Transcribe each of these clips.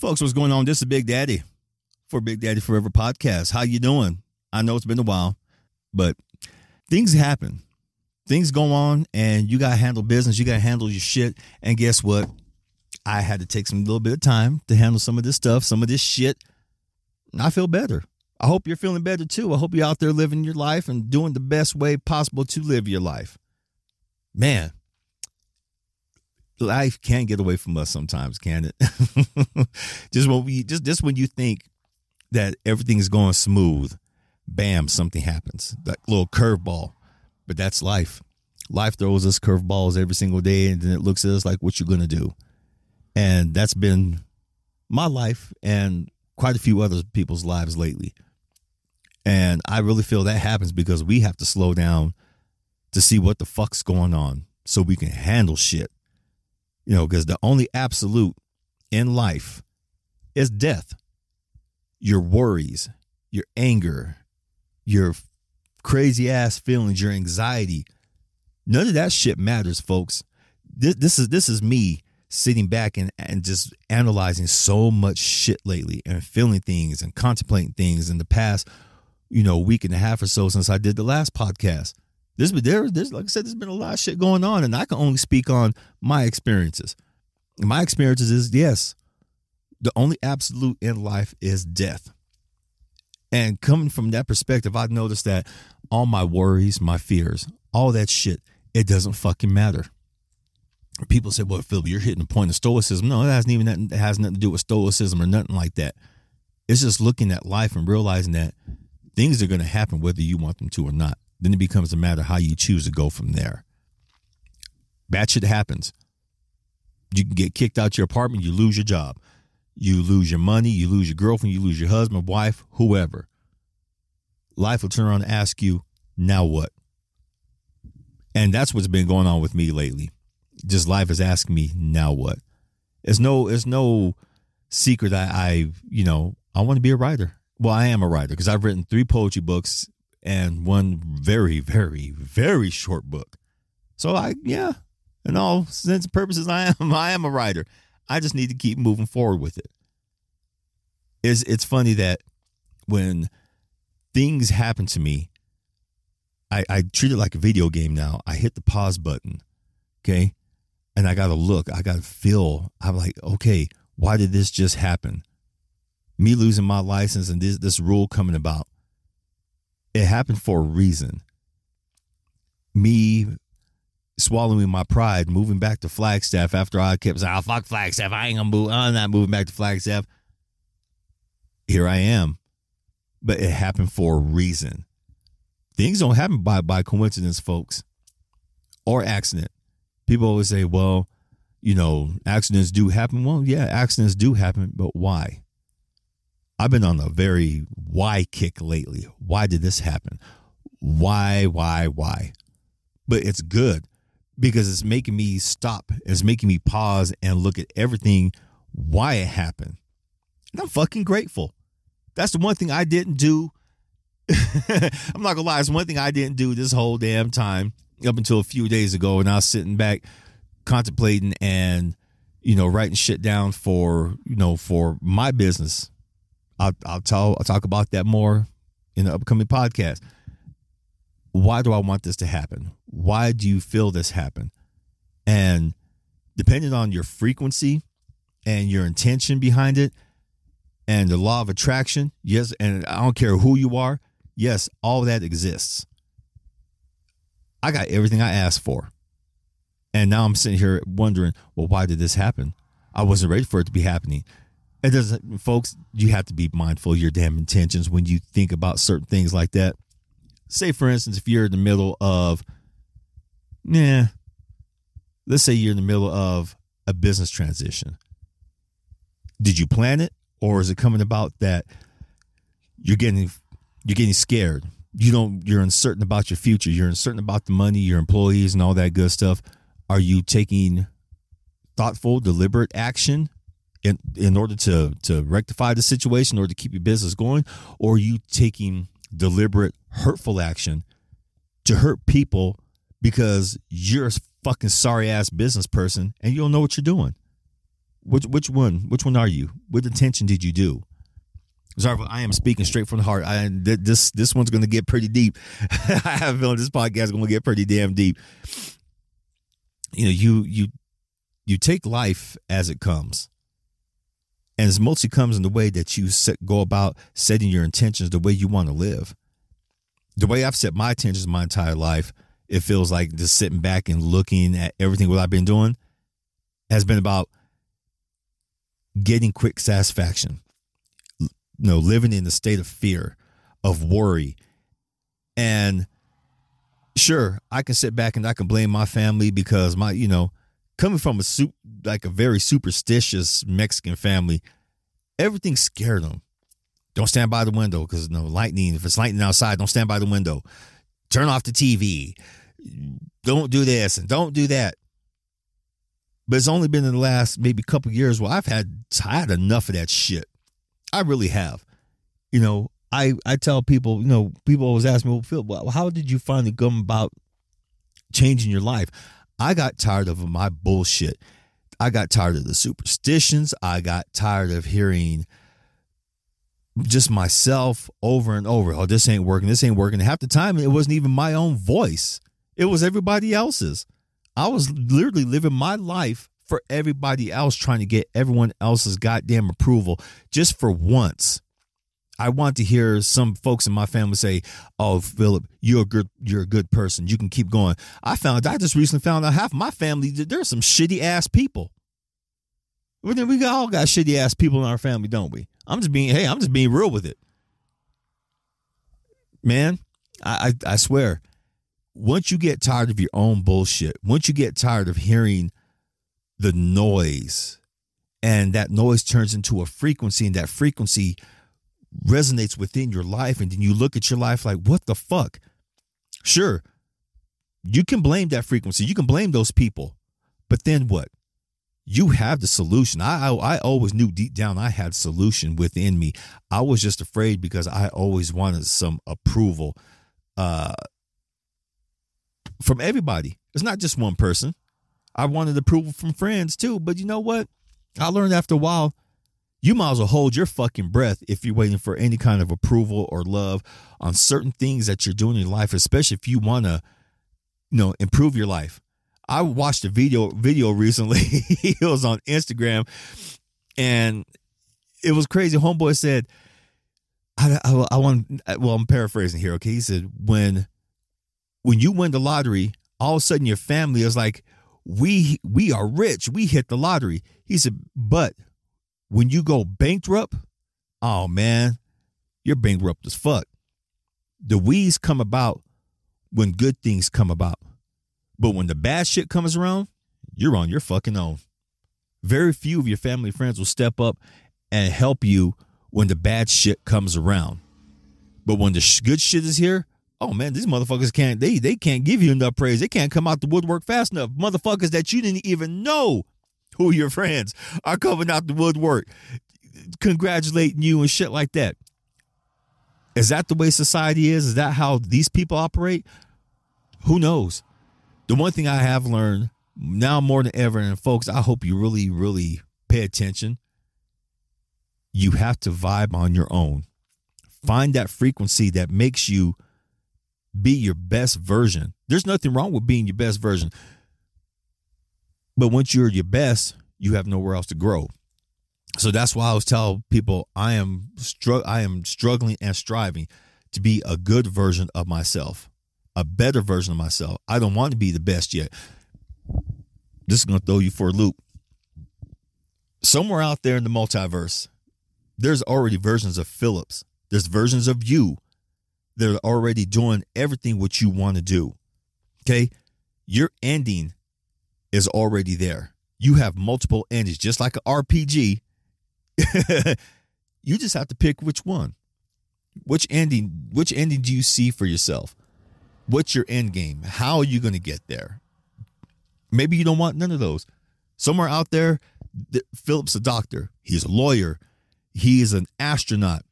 Folks, what's going on? This is Big Daddy for Big Daddy Forever podcast. How you doing? I know it's been a while, but things happen. Things go on and you got to handle business. You got to handle your shit. And guess what? I had to take some little bit of time to handle some of this stuff, some of this shit. And I feel better. I hope you're feeling better too. I hope you're out there living your life and doing the best way possible to live your life. Man, life can get away from us sometimes, can it? just when we just just when you think that everything is going smooth, bam, something happens. That little curveball. But that's life. Life throws us curveballs every single day, and then it looks at us like, what you're gonna do? And that's been my life and quite a few other people's lives lately. And I really feel that happens because we have to slow down to see what the fuck's going on so we can handle shit. You know, because the only absolute in life is death. Your worries, your anger, your crazy ass feelings, your anxiety. None of that shit matters, folks. This, this is this is me sitting back and, and just analyzing so much shit lately and feeling things and contemplating things in the past, you know, week and a half or so since I did the last podcast. Been there, there's like I said, there's been a lot of shit going on, and I can only speak on my experiences. My experiences is yes, the only absolute in life is death. And coming from that perspective, I've noticed that all my worries, my fears, all that shit, it doesn't fucking matter. People say, "Well, Phil, you're hitting the point of stoicism." No, it hasn't even it has nothing to do with stoicism or nothing like that. It's just looking at life and realizing that things are going to happen whether you want them to or not. Then it becomes a matter how you choose to go from there. Bad shit happens. You can get kicked out your apartment, you lose your job. You lose your money, you lose your girlfriend, you lose your husband, wife, whoever. Life will turn around and ask you, now what? And that's what's been going on with me lately. Just life is asking me, now what? It's no, it's no secret I, I you know, I want to be a writer. Well, I am a writer because I've written three poetry books and one very, very, very short book. So I, yeah, in all sense and purposes, I am, I am a writer. I just need to keep moving forward with it. It's, it's funny that when things happen to me, I, I treat it like a video game now. I hit the pause button, okay? And I got to look, I got to feel. I'm like, okay, why did this just happen? Me losing my license and this, this rule coming about it happened for a reason. Me swallowing my pride, moving back to Flagstaff after I kept saying, oh, fuck Flagstaff. I ain't gonna move. I'm not moving back to Flagstaff. Here I am. But it happened for a reason. Things don't happen by, by coincidence, folks, or accident. People always say, well, you know, accidents do happen. Well, yeah, accidents do happen, but why? I've been on a very why kick lately. Why did this happen? Why, why, why? But it's good because it's making me stop. It's making me pause and look at everything, why it happened. And I'm fucking grateful. That's the one thing I didn't do. I'm not gonna lie, it's one thing I didn't do this whole damn time up until a few days ago and I was sitting back contemplating and you know writing shit down for you know for my business I'll, I'll tell I'll talk about that more in the upcoming podcast. Why do I want this to happen? Why do you feel this happen? And depending on your frequency and your intention behind it and the law of attraction, yes, and I don't care who you are, yes, all that exists. I got everything I asked for. And now I'm sitting here wondering, well, why did this happen? I wasn't ready for it to be happening. It doesn't, folks. You have to be mindful of your damn intentions when you think about certain things like that. Say, for instance, if you're in the middle of, yeah, let's say you're in the middle of a business transition. Did you plan it, or is it coming about that you're getting you're getting scared? You don't. You're uncertain about your future. You're uncertain about the money, your employees, and all that good stuff. Are you taking thoughtful, deliberate action in in order to to rectify the situation or to keep your business going or are you taking deliberate hurtful action to hurt people because you're a fucking sorry ass business person and you don't know what you're doing Which which one? Which one are you? What intention did you do? Sorry, I am speaking straight from the heart. I this this one's going to get pretty deep. I have a feeling this podcast is going to get pretty damn deep. You know, you you you take life as it comes, and it mostly comes in the way that you set, go about setting your intentions, the way you want to live. The way I've set my intentions my entire life, it feels like just sitting back and looking at everything what I've been doing has been about getting quick satisfaction you know, living in a state of fear, of worry. And sure, I can sit back and I can blame my family because my, you know, coming from a soup like a very superstitious Mexican family, everything scared them. Don't stand by the window because no lightning. If it's lightning outside, don't stand by the window. Turn off the TV. Don't do this and don't do that. But it's only been in the last maybe couple years where I've had tired enough of that shit. I really have. You know, I I tell people, you know, people always ask me, well, Phil, how did you finally come about changing your life? I got tired of my bullshit. I got tired of the superstitions. I got tired of hearing just myself over and over. Oh, this ain't working. This ain't working. Half the time, it wasn't even my own voice. It was everybody else's. I was literally living my life for everybody else, trying to get everyone else's goddamn approval just for once. I want to hear some folks in my family say, "Oh, Philip, you're a good, you're a good person. You can keep going." I found, I just recently found out half my family there's some shitty ass people. We all got shitty ass people in our family, don't we? I'm just being, hey, I'm just being real with it, man. I, I, I swear, once you get tired of your own bullshit, once you get tired of hearing the noise and that noise turns into a frequency and that frequency resonates within your life and then you look at your life like what the fuck? Sure you can blame that frequency. You can blame those people. But then what? You have the solution. I, I, I always knew deep down i had solution within me. I was just afraid because i always wanted some approval uh from everybody. It's not just one person. I wanted approval from friends too. But you know what? I learned after a while, you might as well hold your fucking breath if you're waiting for any kind of approval or love on certain things that you're doing in your life, especially if you want to, you know, improve your life. I watched a video video recently. it was on Instagram, and it was crazy. Homeboy said, I, I, I want. Well, I'm paraphrasing here. Okay, he said when when you win the lottery, all of a sudden your family is like, we we are rich. We hit the lottery. He said, but when you go bankrupt, oh man, you're bankrupt as fuck. The weeds come about when good things come about. But when the bad shit comes around, you're on your fucking own. Very few of your family friends will step up and help you when the bad shit comes around. But when the sh- good shit is here, oh man, these motherfuckers can't they they can't give you enough praise. They can't come out the woodwork fast enough. Motherfuckers that you didn't even know who your friends are coming out the woodwork, congratulating you and shit like that. Is that the way society is? Is that how these people operate? Who knows? The one thing I have learned now more than ever, and folks, I hope you really, really pay attention. You have to vibe on your own. Find that frequency that makes you be your best version. There's nothing wrong with being your best version. But once you're your best, you have nowhere else to grow. So that's why I was telling people I am str- I am struggling and striving to be a good version of myself, a better version of myself. I don't want to be the best yet. This is going to throw you for a loop. Somewhere out there in the multiverse, there's already versions of Phillips. There's versions of you they're already doing everything what you want to do. Okay. You're ending is already there. You have multiple endings, just like an RPG. you just have to pick which one. Which ending, which ending do you see for yourself? What's your end game? How are you going to get there? Maybe you don't want none of those. Somewhere out there, Philip's a doctor. He's a lawyer. He is an astronaut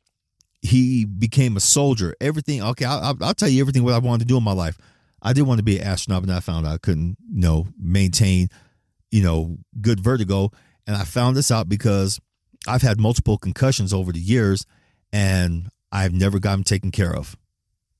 he became a soldier. Everything. Okay, I'll, I'll, tell you everything what I wanted to do in my life. I did want to be an astronaut, but I found out I couldn't, you know, maintain, you know, good vertigo. And I found this out because I've had multiple concussions over the years and I've never gotten taken care of.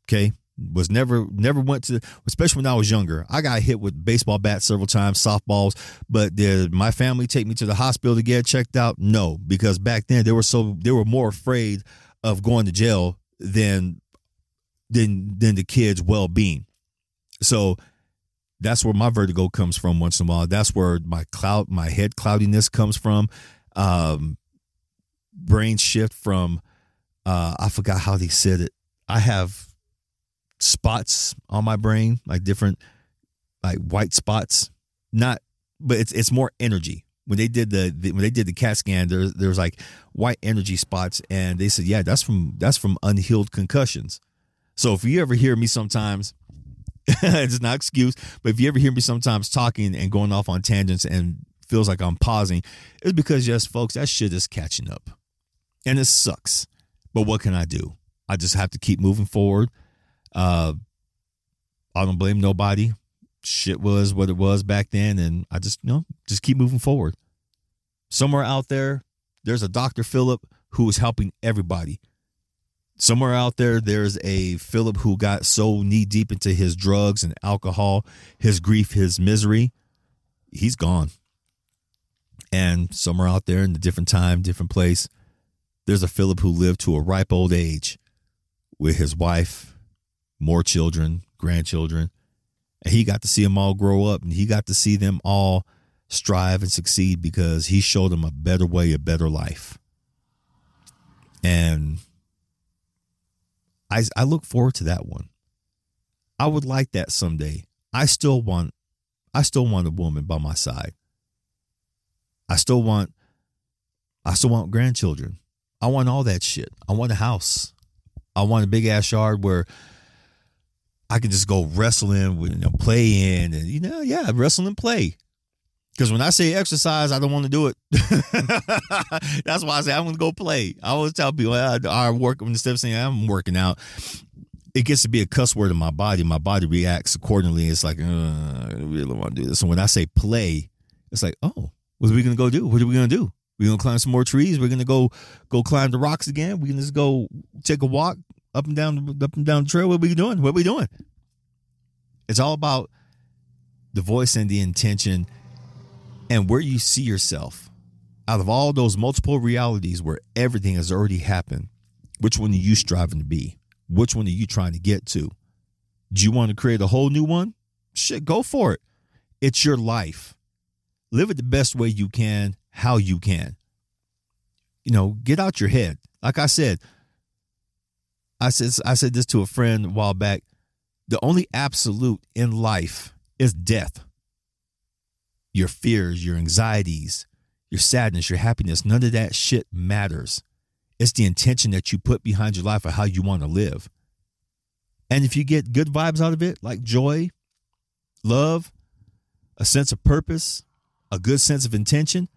Okay. Was never, never went to, especially when I was younger. I got hit with baseball bats several times, softballs, but did my family take me to the hospital to get checked out? No, because back then they were so, they were more afraid of going to jail than, than, than the kids' well being. So that's where my vertigo comes from once in a while. That's where my cloud, my head cloudiness comes from. Um, brain shift from uh, I forgot how they said it. I have spots on my brain, like different, like white spots. Not, but it's it's more energy. When they did the, the when they did the CAT scan, there there was like white energy spots, and they said, yeah, that's from that's from unhealed concussions. So if you ever hear me sometimes, it's not excuse, but if you ever hear me sometimes talking and going off on tangents and feels like I'm pausing, it's because yes, folks, that shit is catching up and it sucks. But what can I do? I just have to keep moving forward. Uh, I don't blame nobody. Shit was what it was back then, and I just you know just keep moving forward. Somewhere out there, there's a Dr. Philip who is helping everybody. Somewhere out there, there's a Philip who got so knee deep into his drugs and alcohol, his grief, his misery. He's gone. And somewhere out there in a different time, different place, there's a Philip who lived to a ripe old age with his wife, more children, grandchildren. And he got to see them all grow up and he got to see them all strive and succeed because he showed them a better way, a better life. And I, I look forward to that one. I would like that someday. I still want I still want a woman by my side. I still want I still want grandchildren. I want all that shit. I want a house. I want a big ass yard where I can just go wrestling, you know, play in, and you know, yeah, wrestle and play. Because when I say exercise, I don't want to do it. That's why I say I'm going to go play. I always tell people I, I work instead of saying I'm working out. It gets to be a cuss word in my body. My body reacts accordingly. It's like uh, I really want to do this. And when I say play, it's like, oh, what are we going to go do? What are we going to do? We're gonna climb some more trees. We're gonna go go climb the rocks again. We're gonna just go take a walk up and down up and down the trail. What are we doing? What are we doing? It's all about the voice and the intention and where you see yourself. Out of all those multiple realities where everything has already happened, which one are you striving to be? Which one are you trying to get to? Do you want to create a whole new one? Shit, go for it. It's your life. Live it the best way you can how you can. You know, get out your head. Like I said, I said I said this to a friend a while back. The only absolute in life is death. Your fears, your anxieties, your sadness, your happiness, none of that shit matters. It's the intention that you put behind your life or how you want to live. And if you get good vibes out of it, like joy, love, a sense of purpose, a good sense of intention,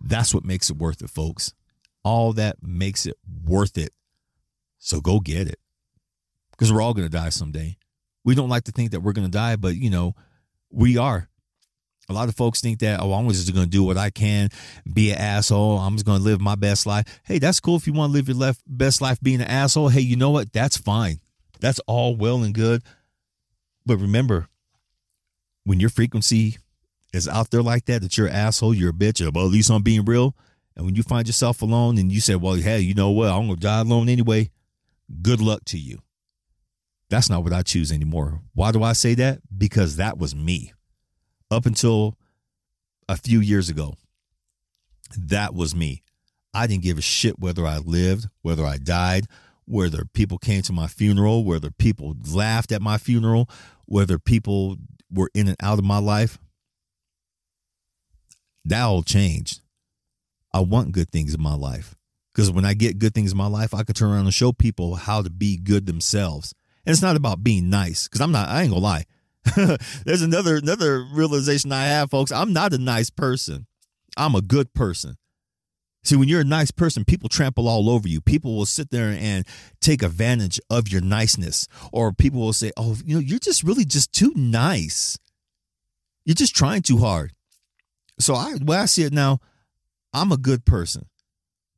that's what makes it worth it, folks. All that makes it worth it. So go get it. Because we're all going to die someday. We don't like to think that we're going to die, but you know, we are. A lot of folks think that, oh, I'm just going to do what I can, be an asshole. I'm just going to live my best life. Hey, that's cool if you want to live your left, best life being an asshole. Hey, you know what? That's fine. That's all well and good. But remember, when your frequency is out there like that, that you're an asshole, you're a bitch, well, at least I'm being real. And when you find yourself alone and you say, well, hey, you know what? I'm going to die alone anyway. Good luck to you. That's not what I choose anymore. Why do I say that? Because that was me up until a few years ago. That was me. I didn't give a shit whether I lived, whether I died, whether people came to my funeral, whether people laughed at my funeral, whether people were in and out of my life that all changed. I want good things in my life because when I get good things in my life, I can turn around and show people how to be good themselves. And it's not about being nice because I'm not. I ain't gonna lie. There's another another realization I have, folks. I'm not a nice person. I'm a good person. See, when you're a nice person, people trample all over you. People will sit there and take advantage of your niceness, or people will say, "Oh, you know, you're just really just too nice. You're just trying too hard." So I, way I see it now, I'm a good person.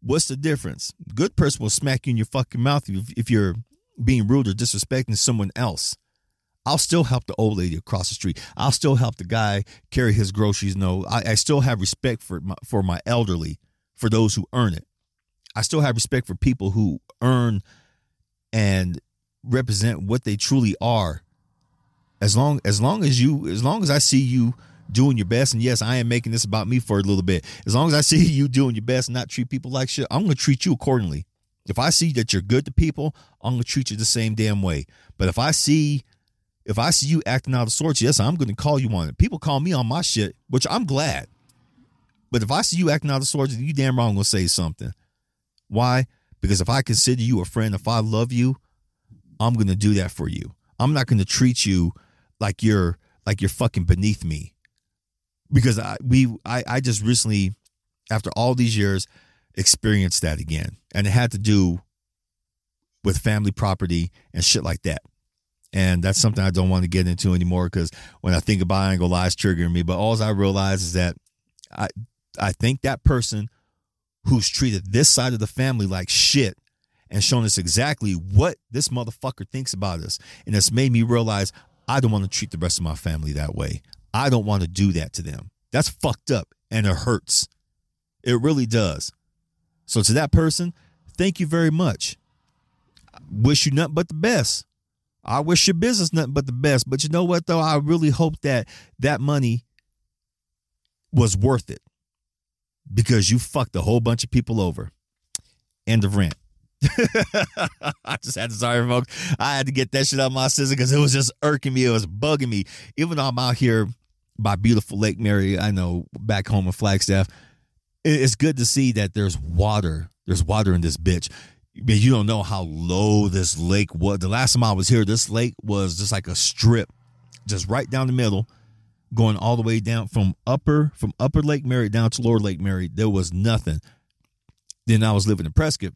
What's the difference? Good person will smack you in your fucking mouth if, if you're being rude or disrespecting someone else. I'll still help the old lady across the street. I'll still help the guy carry his groceries. No, I, I still have respect for my, for my elderly, for those who earn it. I still have respect for people who earn and represent what they truly are. As long as long as you as long as I see you doing your best, and yes, I am making this about me for a little bit. As long as I see you doing your best and not treat people like shit, I'm gonna treat you accordingly. If I see that you're good to people, I'm gonna treat you the same damn way. But if I see if I see you acting out of sorts, yes, I'm gonna call you on it. People call me on my shit, which I'm glad. But if I see you acting out of sorts, you damn wrong gonna say something. Why? Because if I consider you a friend, if I love you, I'm gonna do that for you. I'm not gonna treat you like you're like you're fucking beneath me. Because I we I, I just recently, after all these years, experienced that again. And it had to do with family property and shit like that. And that's something I don't want to get into anymore because when I think about it, I ain't gonna lie, it's triggering me. But all I realize is that I I think that person who's treated this side of the family like shit and shown us exactly what this motherfucker thinks about us. And it's made me realize I don't want to treat the rest of my family that way. I don't want to do that to them. That's fucked up and it hurts. It really does. So to that person, thank you very much. Wish you nothing but the best. I wish your business nothing but the best. But you know what though? I really hope that that money was worth it because you fucked a whole bunch of people over. End of rant. I just had to sorry, folks. I had to get that shit out of my system because it was just irking me. It was bugging me. Even though I'm out here by beautiful Lake Mary, I know back home in Flagstaff, it's good to see that there's water. There's water in this bitch. You don't know how low this lake was. The last time I was here, this lake was just like a strip, just right down the middle going all the way down from upper from upper Lake Mary down to lower Lake Mary. There was nothing. Then I was living in Prescott.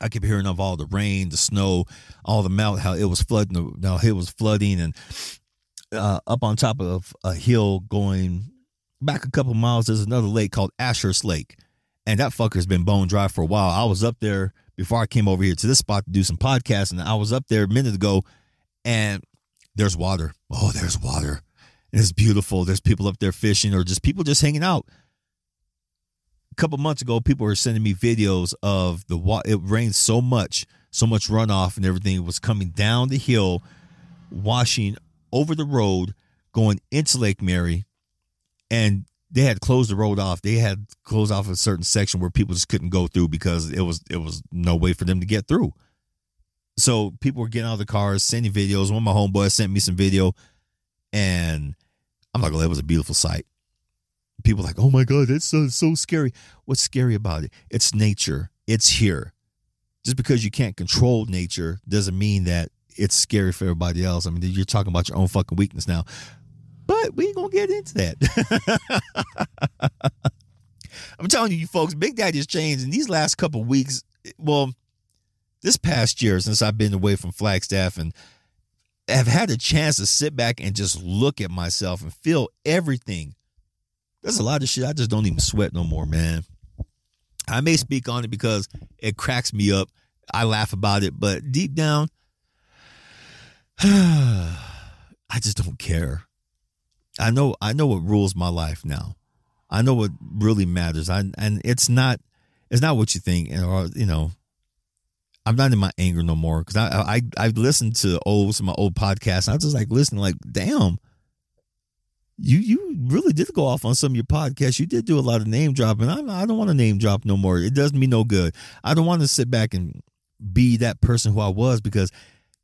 I kept hearing of all the rain, the snow, all the melt, how it was flooding. Now it was flooding, and uh, up on top of a hill going back a couple miles, there's another lake called Ashurst Lake, and that fucker's been bone dry for a while. I was up there before I came over here to this spot to do some podcasting. I was up there a minute ago, and there's water. Oh, there's water And it's beautiful. There's people up there fishing or just people just hanging out. A couple months ago, people were sending me videos of the water. It rained so much, so much runoff and everything was coming down the hill, washing over the road, going into Lake Mary, and they had closed the road off. They had closed off a certain section where people just couldn't go through because it was it was no way for them to get through. So people were getting out of the cars, sending videos. One of my homeboys sent me some video, and I'm lie, it oh, was a beautiful sight. People like, oh my God, that's so, so scary. What's scary about it? It's nature. It's here. Just because you can't control nature doesn't mean that it's scary for everybody else. I mean, you're talking about your own fucking weakness now. But we ain't gonna get into that. I'm telling you, you folks, Big Daddy has changed in these last couple weeks. Well, this past year since I've been away from Flagstaff and have had a chance to sit back and just look at myself and feel everything. There's a lot of shit I just don't even sweat no more, man. I may speak on it because it cracks me up. I laugh about it, but deep down, I just don't care. I know I know what rules my life now. I know what really matters. I and it's not it's not what you think or you know I'm not in my anger no more because I I I listened to old some of my old podcasts. I was just like listening, like, damn, you you really did go off on some of your podcasts. You did do a lot of name dropping. I I don't want to name drop no more. It does me no good. I don't want to sit back and be that person who I was because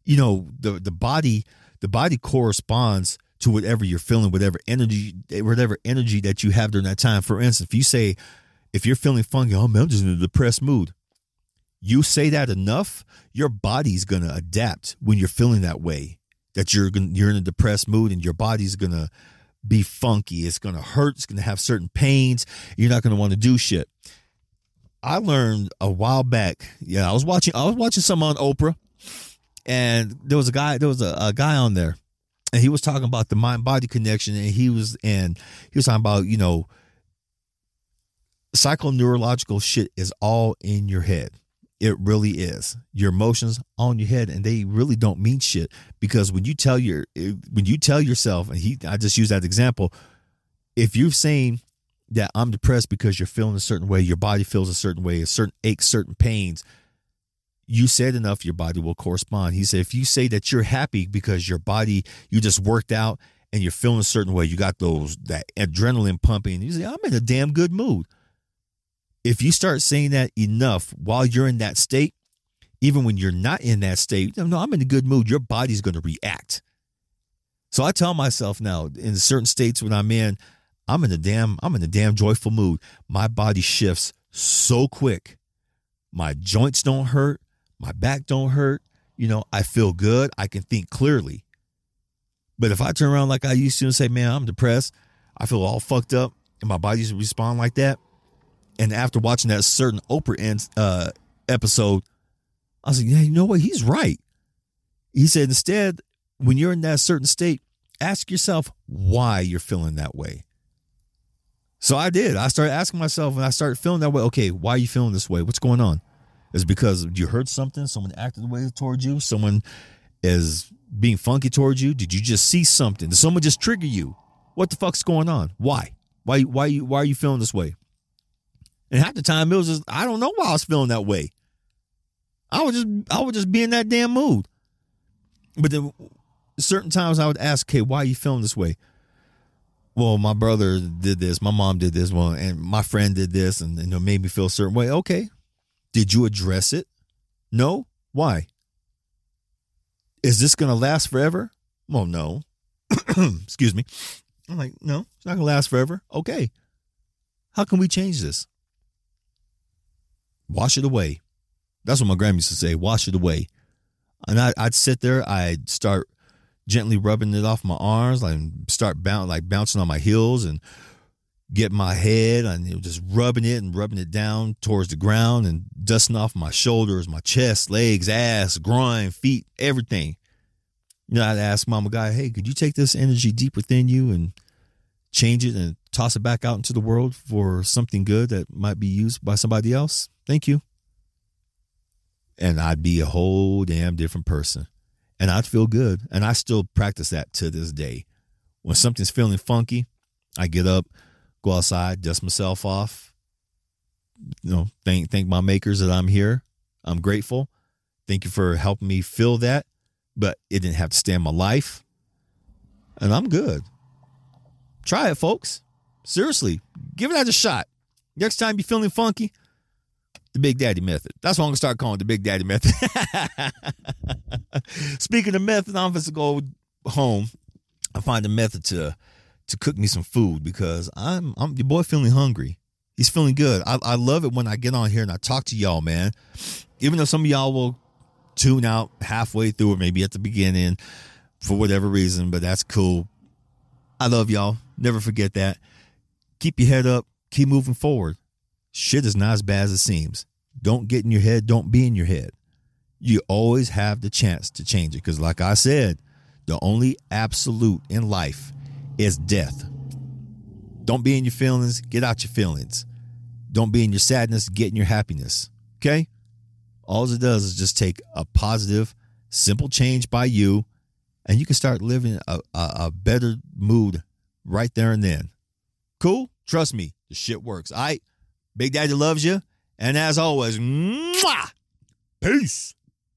you know the the body the body corresponds to whatever you're feeling, whatever energy whatever energy that you have during that time. For instance, if you say if you're feeling funky, oh man, I'm just in a depressed mood you say that enough, your body's to adapt when you're feeling that way. That you're gonna, you're in a depressed mood and your body's to be funky. It's to hurt. It's to have certain pains. You're not to want to do shit. I learned a while back. Yeah, I was watching. I was watching some on Oprah, and there was a guy. There was a, a guy on there, and he was talking about the mind body connection, and he was and he was talking about you know psychoneurological shit is all in your head. It really is. Your emotions on your head, and they really don't mean shit. Because when you tell your when you tell yourself, and he, I just use that example. If you've seen that I'm depressed because you're feeling a certain way, your body feels a certain way, a certain aches, certain pains, you said enough, your body will correspond. He said, if you say that you're happy because your body, you just worked out and you're feeling a certain way, you got those that adrenaline pumping, you say, I'm in a damn good mood. If you start saying that enough while you're in that state, even when you're not in that state, no, I'm in a good mood, your body's going to react. So I tell myself now, in certain states when I'm in, I'm in a damn, I'm in a damn joyful mood. My body shifts so quick. My joints don't hurt. My back don't hurt. You know, I feel good. I can think clearly. But if I turn around like I used to and say, man, I'm depressed, I feel all fucked up, and my body's respond like that, and after watching that certain Oprah uh, episode, I was like, yeah, you know what? He's right. He said, instead, when you're in that certain state, ask yourself why you're feeling that way. So I did. I started asking myself, and I started feeling that way. Okay, why are you feeling this way? What's going on? Is because you heard something? Someone acted the way towards you? Someone is being funky towards you? Did you just see something? Did someone just trigger you? What the fuck's going on? Why? Why? Why? You? Why are you feeling this way? And half the time it was just I don't know why I was feeling that way. I was just I would just be in that damn mood. But then certain times I would ask, "Okay, why are you feeling this way?" Well, my brother did this, my mom did this, well, and my friend did this, and, and it made me feel a certain way. Okay, did you address it? No. Why? Is this going to last forever? Well, no. Excuse me. I'm like, no, it's not going to last forever. Okay. How can we change this? Wash it away. That's what my grandma used to say. Wash it away. And I, would sit there. I'd start gently rubbing it off my arms, like start bound, like bouncing on my heels, and get my head and just rubbing it and rubbing it down towards the ground and dusting off my shoulders, my chest, legs, ass, groin, feet, everything. You know, I'd ask Mama Gaia, hey, could you take this energy deep within you and change it and toss it back out into the world for something good that might be used by somebody else? Thank you. And I'd be a whole damn different person. And I'd feel good. And I still practice that to this day. When something's feeling funky, I get up, go outside, dust myself off. You know, thank thank my makers that I'm here. I'm grateful. Thank you for helping me feel that, but it didn't have to stand my life. And I'm good. Try it, folks. Seriously, give it a shot. Next time you're feeling funky, the Big Daddy method. That's what I'm gonna start calling the Big Daddy method. Speaking of method, I'm supposed to go home. I find a method to to cook me some food because I'm I'm your boy feeling hungry. He's feeling good. I, I love it when I get on here and I talk to y'all, man. Even though some of y'all will tune out halfway through or maybe at the beginning for whatever reason, but that's cool. I love y'all. Never forget that. Keep your head up. Keep moving forward. Shit is not as bad as it seems. Don't get in your head. Don't be in your head. You always have the chance to change it. Because, like I said, the only absolute in life is death. Don't be in your feelings, get out your feelings. Don't be in your sadness, get in your happiness. Okay? All it does is just take a positive, simple change by you, and you can start living a, a, a better mood right there and then. Cool? Trust me, the shit works. All right? Big Daddy loves you. And as always, mwah, peace.